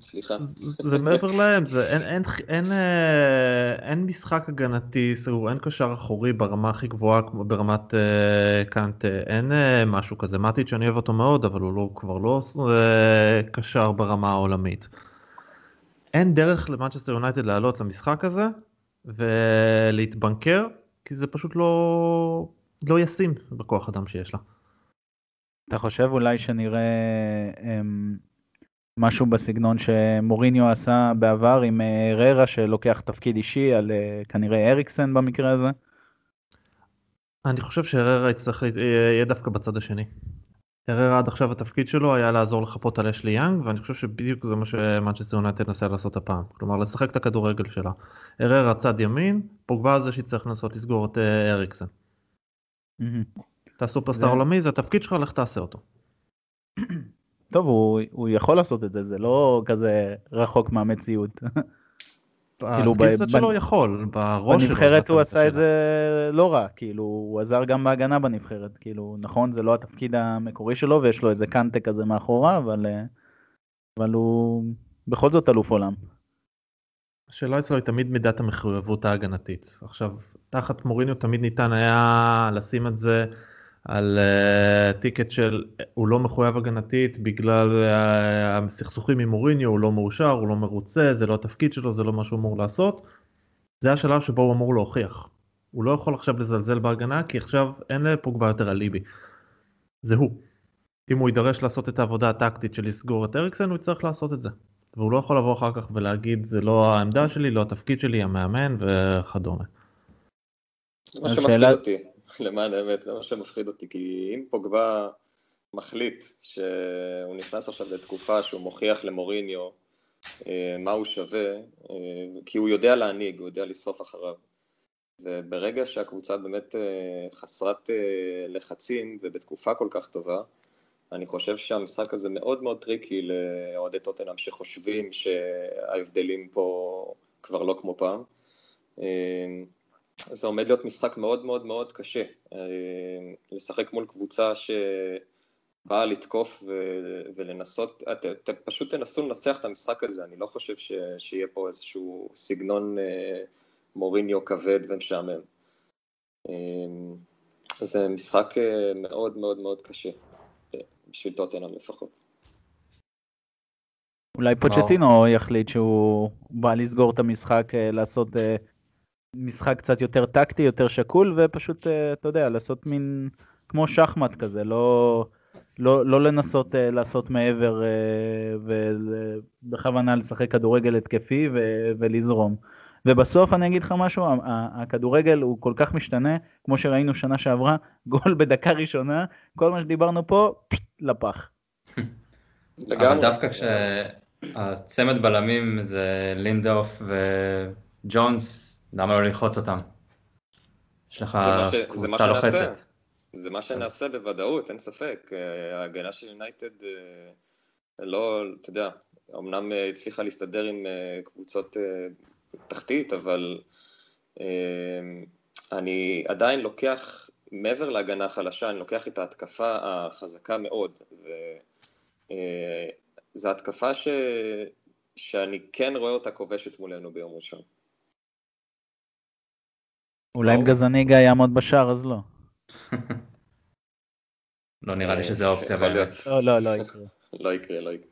סליחה. זה מעבר להם, זה אין, אין, אין, אה, אין משחק הגנתי, סגור, אין קשר אחורי ברמה הכי גבוהה כמו ברמת אה, קאנטה, אין אה, משהו כזה, מטיץ' אני אוהב אותו מאוד, אבל הוא לא, כבר לא אה, קשר ברמה העולמית. אין דרך למנצ'סטר יונייטד לעלות למשחק הזה ולהתבנקר, כי זה פשוט לא, לא ישים בכוח אדם שיש לה. אתה חושב אולי שנראה אמ, משהו בסגנון שמוריניו עשה בעבר עם אה, ררה שלוקח תפקיד אישי על אה, כנראה אריקסן במקרה הזה? אני חושב שהררה יצטרך, לה- יהיה דווקא בצד השני. הררה עד עכשיו התפקיד שלו היה לעזור לחפות על אשלי יאנג, ואני חושב שבדיוק זה מה שמנצ'סטר יונייטד תנסה לעשות הפעם. כלומר, לשחק את הכדורגל שלה. הררה צד ימין, פוגבה על זה שיצטרך לנסות לסגור את אה, אריקסן. אתה סופרסטאר עולמי, זה התפקיד שלך, לך תעשה אותו. טוב, הוא, הוא יכול לעשות את זה, זה לא כזה רחוק מהמציאות. כאילו, ה skillset ב- שלו יכול, בראש שלו. בנבחרת הוא עשה את. זה לא רע, כאילו, הוא עזר גם בהגנה בנבחרת, כאילו, נכון, זה לא התפקיד המקורי שלו, ויש לו איזה קנטה כזה מאחורה, אבל, אה, אבל הוא בכל זאת אלוף עולם. השאלה אצלו היא תמיד מידת המחויבות ההגנתית. עכשיו, תחת מוריניו תמיד ניתן היה לשים את זה על uh, טיקט של הוא לא מחויב הגנתית בגלל uh, הסכסוכים עם מוריניו, הוא לא מאושר, הוא לא מרוצה, זה לא התפקיד שלו, זה לא מה שהוא אמור לעשות. זה השלב שבו הוא אמור להוכיח. הוא לא יכול עכשיו לזלזל בהגנה כי עכשיו אין לפוגבה יותר אליבי. זה הוא. אם הוא יידרש לעשות את העבודה הטקטית של לסגור את אריקסן הוא יצטרך לעשות את זה. והוא לא יכול לבוא אחר כך ולהגיד זה לא העמדה שלי, לא התפקיד שלי, המאמן וכדומה. מה שמפחיד אותי, למען האמת, זה מה שמפחיד אותי, כי אם פוגבה מחליט שהוא נכנס עכשיו לתקופה שהוא מוכיח למוריניו אה, מה הוא שווה, אה, כי הוא יודע להנהיג, הוא יודע לשרוף אחריו. וברגע שהקבוצה באמת אה, חסרת לחצים ובתקופה כל כך טובה, אני חושב שהמשחק הזה מאוד מאוד tricky לאוהדי טוטנאם שחושבים שההבדלים פה כבר לא כמו פעם. זה עומד להיות משחק מאוד מאוד מאוד קשה. אה, לשחק מול קבוצה שבאה לתקוף ו- ולנסות, את, את, פשוט תנסו לנצח את המשחק הזה, אני לא חושב ש, שיהיה פה איזשהו סגנון אה, מוריניו כבד ומשעמם. אה, זה משחק מאוד מאוד מאוד קשה, בשביל טוטנאם לפחות. אולי פוצ'טינו יחליט שהוא בא לסגור את המשחק, לעשות משחק קצת יותר טקטי, יותר שקול, ופשוט, אה, אתה יודע, לעשות מין כמו שחמט כזה, לא, לא, לא לנסות אה, לעשות מעבר אה, ובכוונה לשחק כדורגל התקפי ו- ולזרום. ובסוף אני אגיד לך משהו, הכדורגל הוא כל כך משתנה, כמו שראינו שנה שעברה, [laughs] גול בדקה ראשונה, כל מה שדיברנו פה, לפח. [laughs] לגמרי. אבל דווקא כשהצמד בלמים זה לינדאוף וג'ונס, למה לא ללחוץ אותם? יש לך קבוצה לוחצת. זה מה שנעשה בוודאות, אין ספק. אה, ההגנה של יונייטד אה, לא, אתה יודע, אמנם אה, הצליחה להסתדר עם קבוצות תחתית, אבל אני עדיין לוקח, מעבר להגנה החלשה, אני לוקח את ההתקפה החזקה מאוד, וזו התקפה ש... שאני כן רואה אותה כובשת מולנו ביום ראשון. אולי אם גזניגה יעמוד בשער אז לא. לא נראה לי שזה אופציה באמת. לא, לא, לא יקרה. [laughs] לא יקרה, לא יקרה.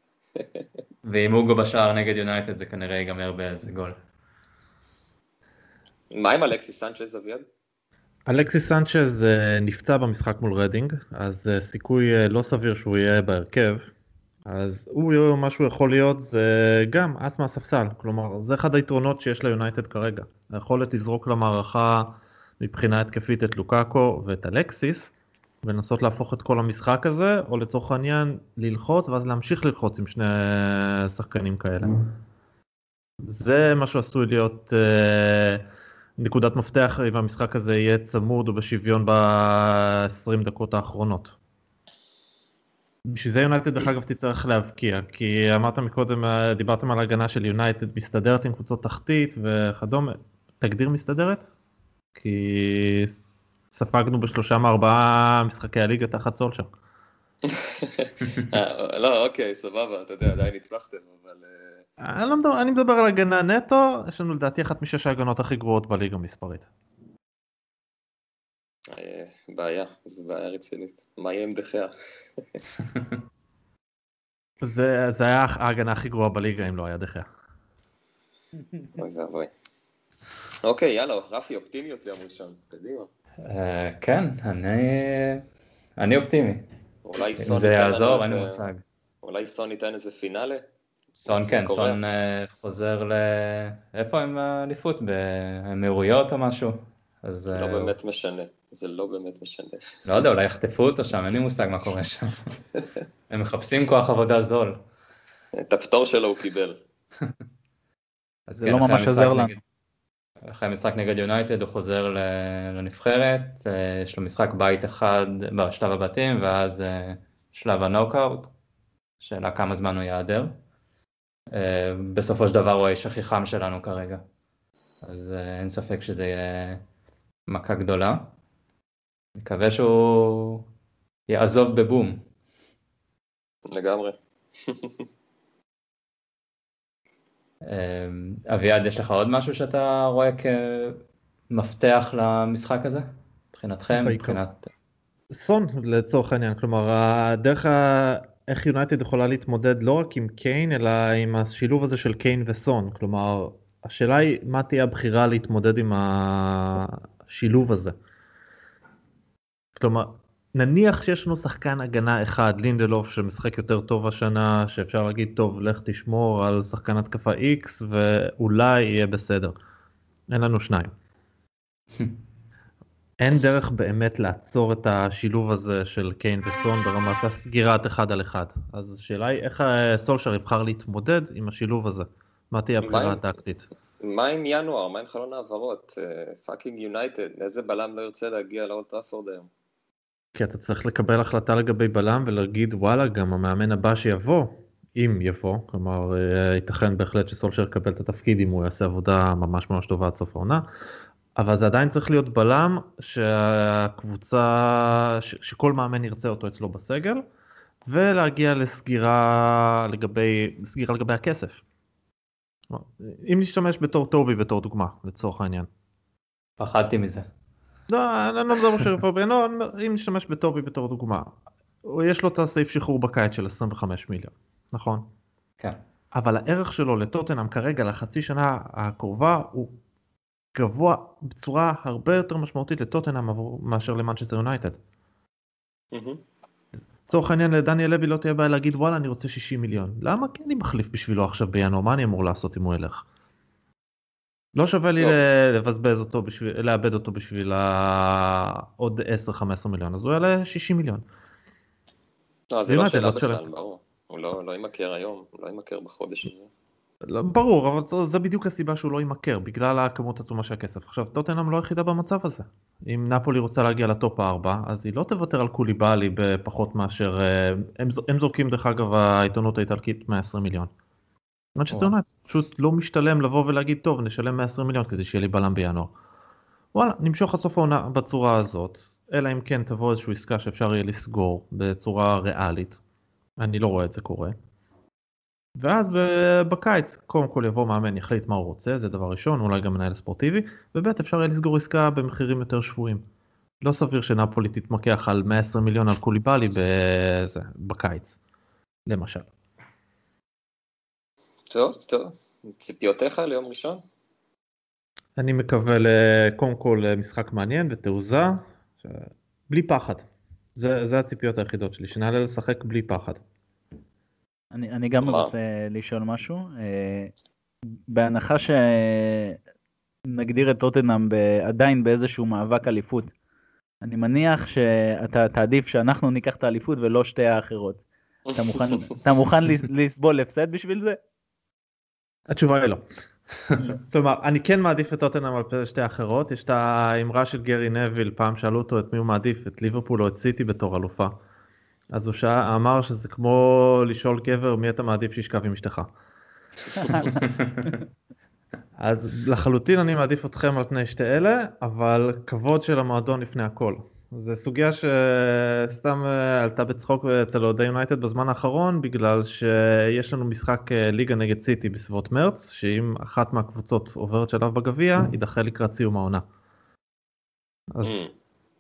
ואם הוגו בשער נגד יונייטד זה כנראה ייגמר באיזה גול. מה עם אלכסיס סנצ'ז אביעד? אלכסיס סנצ'ז אה, נפצע במשחק מול רדינג, אז אה, סיכוי אה, לא סביר שהוא יהיה בהרכב. אז הוא, מה שהוא יכול להיות זה גם אס מהספסל, כלומר זה אחד היתרונות שיש ליונייטד כרגע, היכולת לזרוק למערכה מבחינה התקפית את לוקאקו ואת אלקסיס, ולנסות להפוך את כל המשחק הזה, או לצורך העניין ללחוץ ואז להמשיך ללחוץ עם שני שחקנים כאלה. זה מה שעשוי להיות אה, נקודת מפתח אם המשחק הזה יהיה צמוד או בשוויון ב-20 דקות האחרונות. בשביל זה יונייטד דרך אגב תצטרך להבקיע, כי אמרת מקודם, דיברתם על הגנה של יונייטד מסתדרת עם קבוצות תחתית וכדומה, תגדיר מסתדרת? כי ספגנו בשלושה מארבעה משחקי הליגה תחת סולשר. אה, לא, אוקיי, סבבה, אתה יודע, עדיין הצלחתם, אבל... אה, לא אני מדבר על הגנה נטו, יש לנו לדעתי אחת משש ההגנות הכי גרועות בליגה מספרית. אה, בעיה, זו בעיה רצינית. מה יהיה עם דחיה? [laughs] זה, זה היה ההגנה הכי גרועה בליגה אם לא היה דחיה. אוי ואבוי. אוקיי, יאללה, רפי, אופטימיות ליום ראשון, קדימה. אה, כן, אני אופטימי. אולי סון ייתן לנו איזה... אין לי מושג. אולי סון ייתן איזה פינאלה? סון כן, סון אה, חוזר ל... איפה הם האליפות? באמירויות או משהו? אז... לא באמת משנה, זה לא באמת משנה. לא יודע, אולי יחטפו אותו שם, אין לי מושג מה קורה שם. [laughs] הם מחפשים כוח עבודה זול. את הפטור שלו הוא קיבל. [laughs] זה לא ממש עזר לנו. אחרי המשחק נגד יונייטד הוא חוזר לנבחרת, אה, יש לו משחק בית אחד בשלב הבתים ואז אה, שלב הנוקאוט, שאלה כמה זמן הוא ייעדר. אה, בסופו של דבר הוא האיש הכי חם שלנו כרגע, אז אין ספק שזה יהיה מכה גדולה. מקווה שהוא יעזוב בבום. לגמרי. אמ, אביעד, יש לך עוד משהו שאתה רואה כמפתח למשחק הזה? מבחינתכם? מבחינת... סון לצורך העניין, כלומר הדרך ה... איך יונייטד יכולה להתמודד לא רק עם קיין אלא עם השילוב הזה של קיין וסון, כלומר השאלה היא מה תהיה הבחירה להתמודד עם השילוב הזה. כלומר נניח שיש לנו שחקן הגנה אחד, לינדלוף, שמשחק יותר טוב השנה, שאפשר להגיד, טוב, לך תשמור על שחקן התקפה X ואולי יהיה בסדר. אין לנו שניים. [laughs] אין דרך באמת לעצור את השילוב הזה של קיין וסון ברמת הסגירת אחד על אחד. אז השאלה היא איך סולשר יבחר להתמודד עם השילוב הזה. מה תהיה הבחירה הטקטית? מה עם ינואר? מה עם חלון העברות? fucking יונייטד, איזה בלם לא ירצה להגיע לאולד טראפורד היום? כי אתה צריך לקבל החלטה לגבי בלם ולהגיד וואלה גם המאמן הבא שיבוא, אם יבוא, כלומר אה, ייתכן בהחלט שסולשר יקבל את התפקיד אם הוא יעשה עבודה ממש ממש טובה עד סוף העונה, אבל זה עדיין צריך להיות בלם שהקבוצה, שכל מאמן ירצה אותו אצלו בסגל, ולהגיע לסגירה לגבי, סגירה לגבי הכסף. אם נשתמש בתור טובי בתור דוגמה לצורך העניין. פחדתי מזה. לא, אני לא מדבר עכשיו פרביאנו, אם נשתמש בטובי בתור דוגמה, יש לו את הסעיף שחרור בקיץ של 25 מיליון, נכון? כן. אבל הערך שלו לטוטנאם כרגע לחצי שנה הקרובה הוא גבוה בצורה הרבה יותר משמעותית לטוטנאם מאשר למנצ'סטר יונייטד. לצורך העניין לדניאל לוי לא תהיה בעיה להגיד וואלה אני רוצה 60 מיליון. למה? כי אני מחליף בשבילו עכשיו בינואר, מה אני אמור לעשות אם הוא ילך? לא שווה לי טוב. ל- לבזבז אותו בשביל, לאבד אותו בשביל עוד 10-15 מיליון, אז הוא יעלה 60 מיליון. לא, זה לא שאלה לא. בכלל, ברור. הוא לא לא יימכר היום, הוא לא יימכר בחודש הזה. לא, ברור, אבל זו- זה בדיוק הסיבה שהוא לא יימכר, בגלל הכמות עצומה של הכסף. עכשיו, טוטנאם לא היחידה במצב הזה. אם נפולי רוצה להגיע לטופ 4, אז היא לא תוותר על קוליבאלי בפחות מאשר... אה, הם, הם זורקים, דרך אגב, העיתונות האיטלקית 120 מיליון. מנצ'סטר. יונייטד פשוט לא משתלם לבוא ולהגיד, טוב, נשלם 120 מיליון כדי שיהיה לי בלם בינואר. וואלה, נמשוך עד סוף העונה בצורה הזאת, אלא אם כן תבוא איזושהי עסקה שאפשר יהיה לסגור בצורה ריאלית. אני לא רואה את זה קורה. ואז בקיץ קודם כל יבוא מאמן יחליט מה הוא רוצה זה דבר ראשון אולי גם מנהל ספורטיבי וב' אפשר יהיה לסגור עסקה במחירים יותר שבויים. לא סביר שנפולי תתמקח על 120 מיליון על קוליבאלי בקיץ למשל. טוב, טוב. ציפיותיך ליום ראשון? אני מקווה קודם כל למשחק מעניין ותעוזה ש- בלי פחד. זה, זה הציפיות היחידות שלי שנעלה לשחק בלי פחד. אני, אני גם מה? רוצה לשאול משהו. אה, בהנחה שנגדיר את טוטנאם ב- עדיין באיזשהו מאבק אליפות, אני מניח שאתה תעדיף שאנחנו ניקח את האליפות ולא שתי האחרות. אתה מוכן, אתה מוכן לס- [laughs] לסבול הפסד בשביל זה? התשובה היא לא. [laughs] כלומר, אני כן מעדיף את טוטנאם על שתי אחרות, יש את האמרה של גרי נביל, פעם שאלו אותו את מי הוא מעדיף, את ליברפול או את סיטי בתור אלופה. אז הוא שאל, אמר שזה כמו לשאול גבר מי אתה מעדיף שישכב עם אשתך. [laughs] אז לחלוטין אני מעדיף אתכם על פני שתי אלה, אבל כבוד של המועדון לפני הכל. זו סוגיה שסתם אה, עלתה בצחוק אצל אוהדי יונייטד בזמן האחרון, בגלל שיש לנו משחק אה, ליגה נגד סיטי בסביבות מרץ, שאם אחת מהקבוצות עוברת שלב בגביע, יידחה לקראת סיום העונה. אז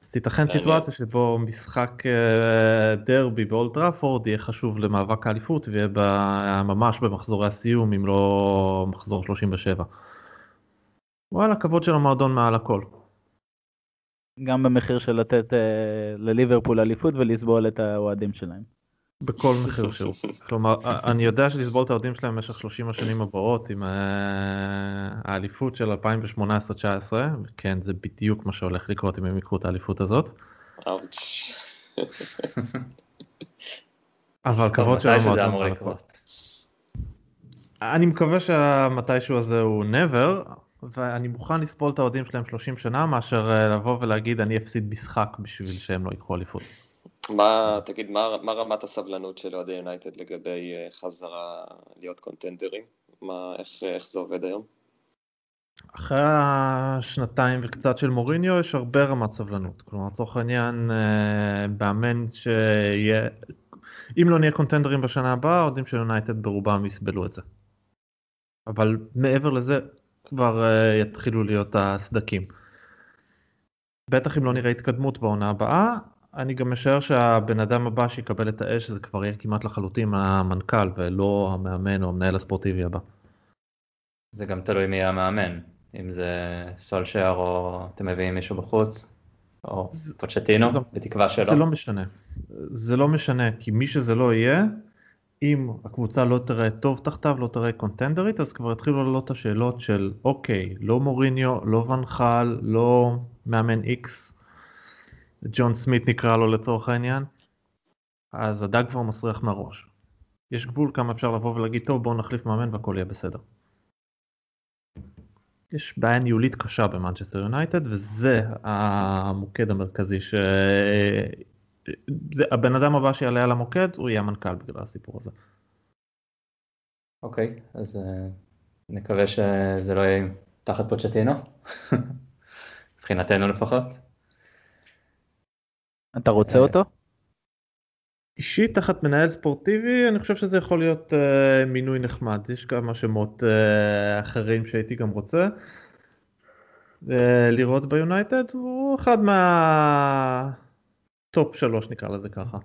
אז תיתכן. סיטואציה שבו משחק אה, דרבי באולט טראפורד יהיה חשוב למאבק האליפות ויהיה ממש במחזורי הסיום אם לא מחזור 37. וואלה כבוד של המועדון מעל הכל. גם במחיר של לתת אה, לליברפול אליפות ולסבול את האוהדים שלהם. בכל [laughs] מחיר שהוא. כלומר א- אני יודע שלסבול את האוהדים שלהם במשך 30 השנים הבאות עם אה, האליפות של 2018-2019 כן זה בדיוק מה שהולך לקרות אם הם ייקחו את האליפות הזאת. אבל כבוד של המועדון. אני מקווה שהמתישהו הזה הוא never, ואני מוכן לסבול את האוהדים שלהם 30 שנה מאשר אה, לבוא ולהגיד אני אפסיד משחק בשביל שהם לא ייקחו אליפות. מה, תגיד, מה, מה רמת הסבלנות של אוהדי יונייטד לגבי אה, חזרה להיות קונטנדרים? מה, איך, איך זה עובד היום? אחרי השנתיים וקצת של מוריניו יש הרבה רמת סבלנות. כלומר לצורך העניין אה, מאמן שיהיה, אם לא נהיה קונטנדרים בשנה הבאה, האוהדים של יונייטד ברובם יסבלו את זה. אבל מעבר לזה כבר אה, יתחילו להיות הסדקים. בטח אם לא נראה התקדמות בעונה הבאה, אני גם משער שהבן אדם הבא שיקבל את האש זה כבר יהיה כמעט לחלוטין המנכ"ל ולא המאמן או המנהל הספורטיבי הבא. זה גם תלוי מי המאמן, אם זה סולשייר או אתם מביאים מישהו בחוץ, או פוצ'טינו, לא- בתקווה שלא. זה לא משנה. זה לא משנה, כי מי שזה לא יהיה, אם הקבוצה לא תראה טוב תחתיו, לא תראה קונטנדרית, אז כבר יתחילו לעלות השאלות של אוקיי, לא מוריניו, לא ונחל, לא מאמן איקס, ג'ון סמית נקרא לו לצורך העניין, אז הדג כבר מסריח מהראש. יש גבול כמה אפשר לבוא ולהגיד, טוב בואו נחליף מאמן והכל יהיה בסדר. יש בעיה ניהולית קשה במנצ'סטר יונייטד וזה המוקד המרכזי ש... זה, הבן אדם הבא שיעלה על המוקד הוא יהיה המנכ"ל בגלל הסיפור הזה. אוקיי, אז אה, נקווה שזה לא יהיה תחת פוצ'טינו, [laughs] מבחינתנו לפחות. אתה רוצה אה, אותו? אישית תחת מנהל ספורטיבי אני חושב שזה יכול להיות uh, מינוי נחמד יש כמה שמות uh, אחרים שהייתי גם רוצה אה, לראות ביונייטד הוא אחד מה top שלוש נקרא לזה ככה.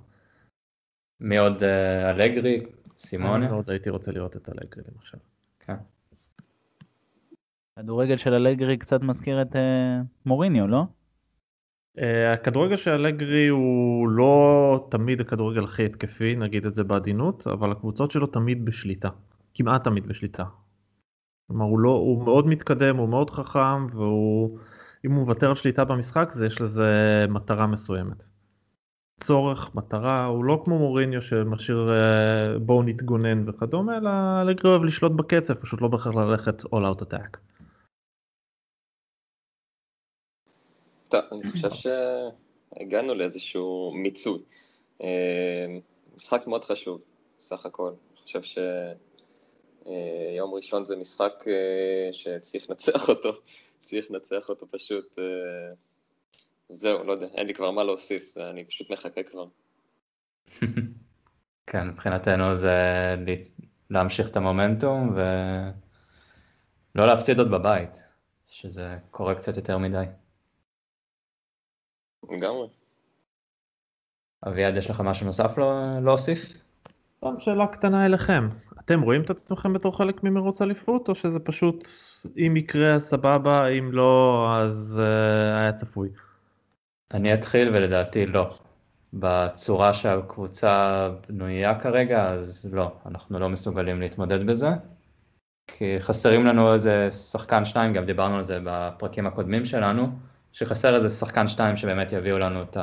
מי עוד אה, אלגרי, אני סימונה? מאוד הייתי רוצה לראות את אלגרי למשל. כן. הכדורגל של אלגרי קצת מזכיר את אה, מוריניו, לא? אה, הכדורגל של אלגרי הוא לא תמיד הכדורגל הכי התקפי נגיד את זה בעדינות אבל הקבוצות שלו תמיד בשליטה כמעט תמיד בשליטה. כלומר הוא, לא, הוא מאוד מתקדם, הוא מאוד חכם, והוא, אם הוא מוותר על שליטה במשחק, זה יש לזה מטרה מסוימת. צורך, מטרה, הוא לא כמו מוריניו שמשאיר אה, בואו נתגונן וכדומה, אלא אלגרי אוהב לשלוט בקצב, פשוט לא בהכרח ללכת all out attack. טוב, אני חושב שהגענו לאיזשהו מיצוי. אה, משחק מאוד חשוב, סך הכל. אני חושב שיום ראשון זה משחק אה, שצריך לנצח אותו, [laughs] צריך לנצח אותו פשוט. זהו, לא יודע, אין לי כבר מה להוסיף, זה, אני פשוט מחכה כבר. [laughs] כן, מבחינתנו זה להמשיך את המומנטום ולא להפסיד עוד בבית, שזה קורה קצת יותר מדי. לגמרי. אביעד, יש לך משהו נוסף להוסיף? לא, שאלה קטנה אליכם. אתם רואים את עצמכם בתור חלק ממרוץ אליפות, או שזה פשוט, אם יקרה סבבה, אם לא, אז uh, היה צפוי? אני אתחיל ולדעתי לא. בצורה שהקבוצה בנויה כרגע, אז לא, אנחנו לא מסוגלים להתמודד בזה. כי חסרים לנו איזה שחקן שניים, גם דיברנו על זה בפרקים הקודמים שלנו, שחסר איזה שחקן שניים שבאמת יביאו לנו את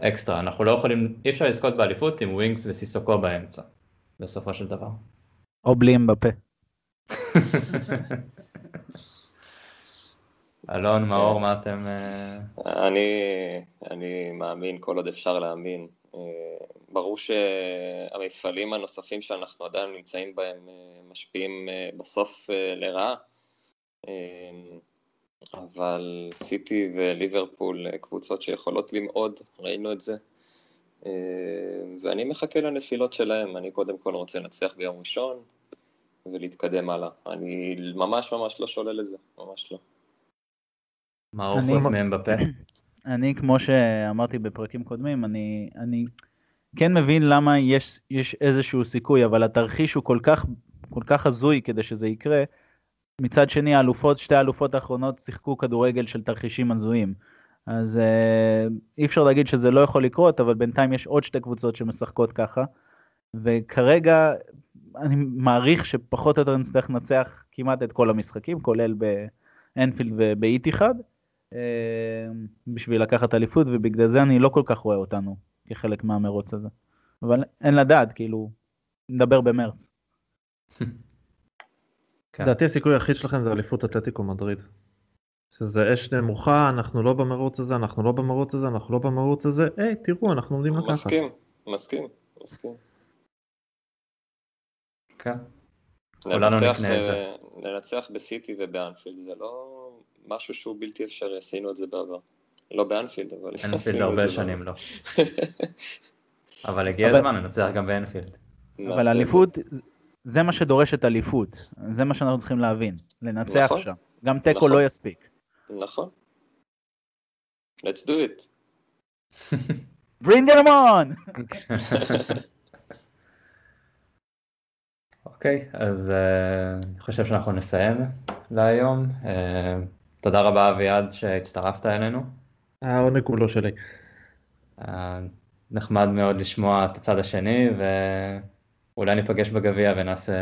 האקסטרה. אנחנו לא יכולים, אי אפשר לזכות באליפות עם ווינקס וסיסוקו באמצע, בסופו של דבר. או בלי אמבפה. [laughs] אלון, מאור, מה אתם... אה, אני, אני מאמין כל עוד אפשר להאמין. אה, ברור שהמפעלים הנוספים שאנחנו עדיין נמצאים בהם אה, משפיעים בסוף לרעה, אבל סיטי וליברפול קבוצות שיכולות למעוד, ראינו את זה. ואני מחכה לנפילות שלהם, אני קודם כל רוצה לנצח ביום ראשון ולהתקדם הלאה. אני ממש ממש לא שולל את זה, ממש לא. מה חוץ מהם בפה? [clears throat] אני, כמו שאמרתי בפרקים קודמים, אני, אני כן מבין למה יש, יש איזשהו סיכוי, אבל התרחיש הוא כל כך, כל כך הזוי כדי שזה יקרה. מצד שני, האלופות, שתי האלופות האחרונות שיחקו כדורגל של תרחישים הזויים. אז אה, אי אפשר להגיד שזה לא יכול לקרות, אבל בינתיים יש עוד שתי קבוצות שמשחקות ככה. וכרגע אני מעריך שפחות או יותר נצטרך לנצח כמעט את כל המשחקים, כולל באנפילד ובאיתיחד. אמ, בשביל לקחת אליפות, ובגלל זה אני לא כל כך רואה אותנו כחלק מהמרוץ הזה. אבל אין לדעת, כאילו, נדבר במרץ. [laughs] כן. לדעתי הסיכוי היחיד שלכם זה אליפות אתלטיקו מדריד. שזה אש נמוכה, אנחנו לא במרוץ הזה, אנחנו לא במרוץ הזה, אנחנו לא במרוץ הזה, היי, תראו, אנחנו עומדים לקחת. מסכים, מסכים, מסכים. כן. לנצח, לנצח בסיטי ובאנפילד זה לא משהו שהוא בלתי אפשרי, עשינו את זה בעבר. לא באנפילד, אבל עשינו את זה בעבר. אנפילד הרבה שנים לא. [laughs] אבל הגיע הזמן לנצח גם באנפילד. אבל אליפות, זה מה שדורש את אליפות. זה מה שאנחנו צריכים להבין. לנצח נכון. שם. גם תיקו נכון. לא יספיק. נכון. let's do it. [laughs] bring them on! [laughs] אוקיי, אז uh, אני חושב שאנחנו נסיים להיום. Uh, תודה רבה אביעד שהצטרפת אלינו. העונג הוא לא שלי. אה, נחמד מאוד לשמוע את הצד השני, ואולי ניפגש בגביע ונעשה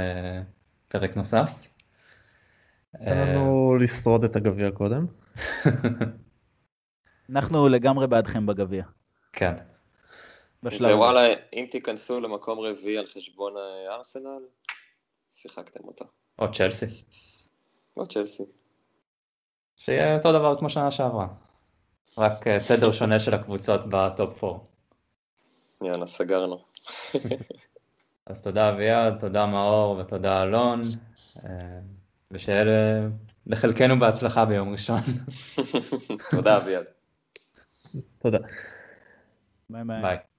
פרק נוסף. תן לנו לשרוד את הגביע קודם. [laughs] אנחנו לגמרי בעדכם בגביע. כן. ווואלה, אם תיכנסו למקום רביעי על חשבון ארסנל, שיחקתם אותה. או צ'לסי. או צ'לסי. שיהיה אותו דבר כמו שנה שעברה. רק אה, סדר שונה של הקבוצות בטופ 4. יאללה, סגרנו. [laughs] אז תודה אביעד, תודה מאור ותודה אלון, אה, ושיהיה לחלקנו בהצלחה ביום ראשון. [laughs] תודה אביעד. תודה. ביי ביי.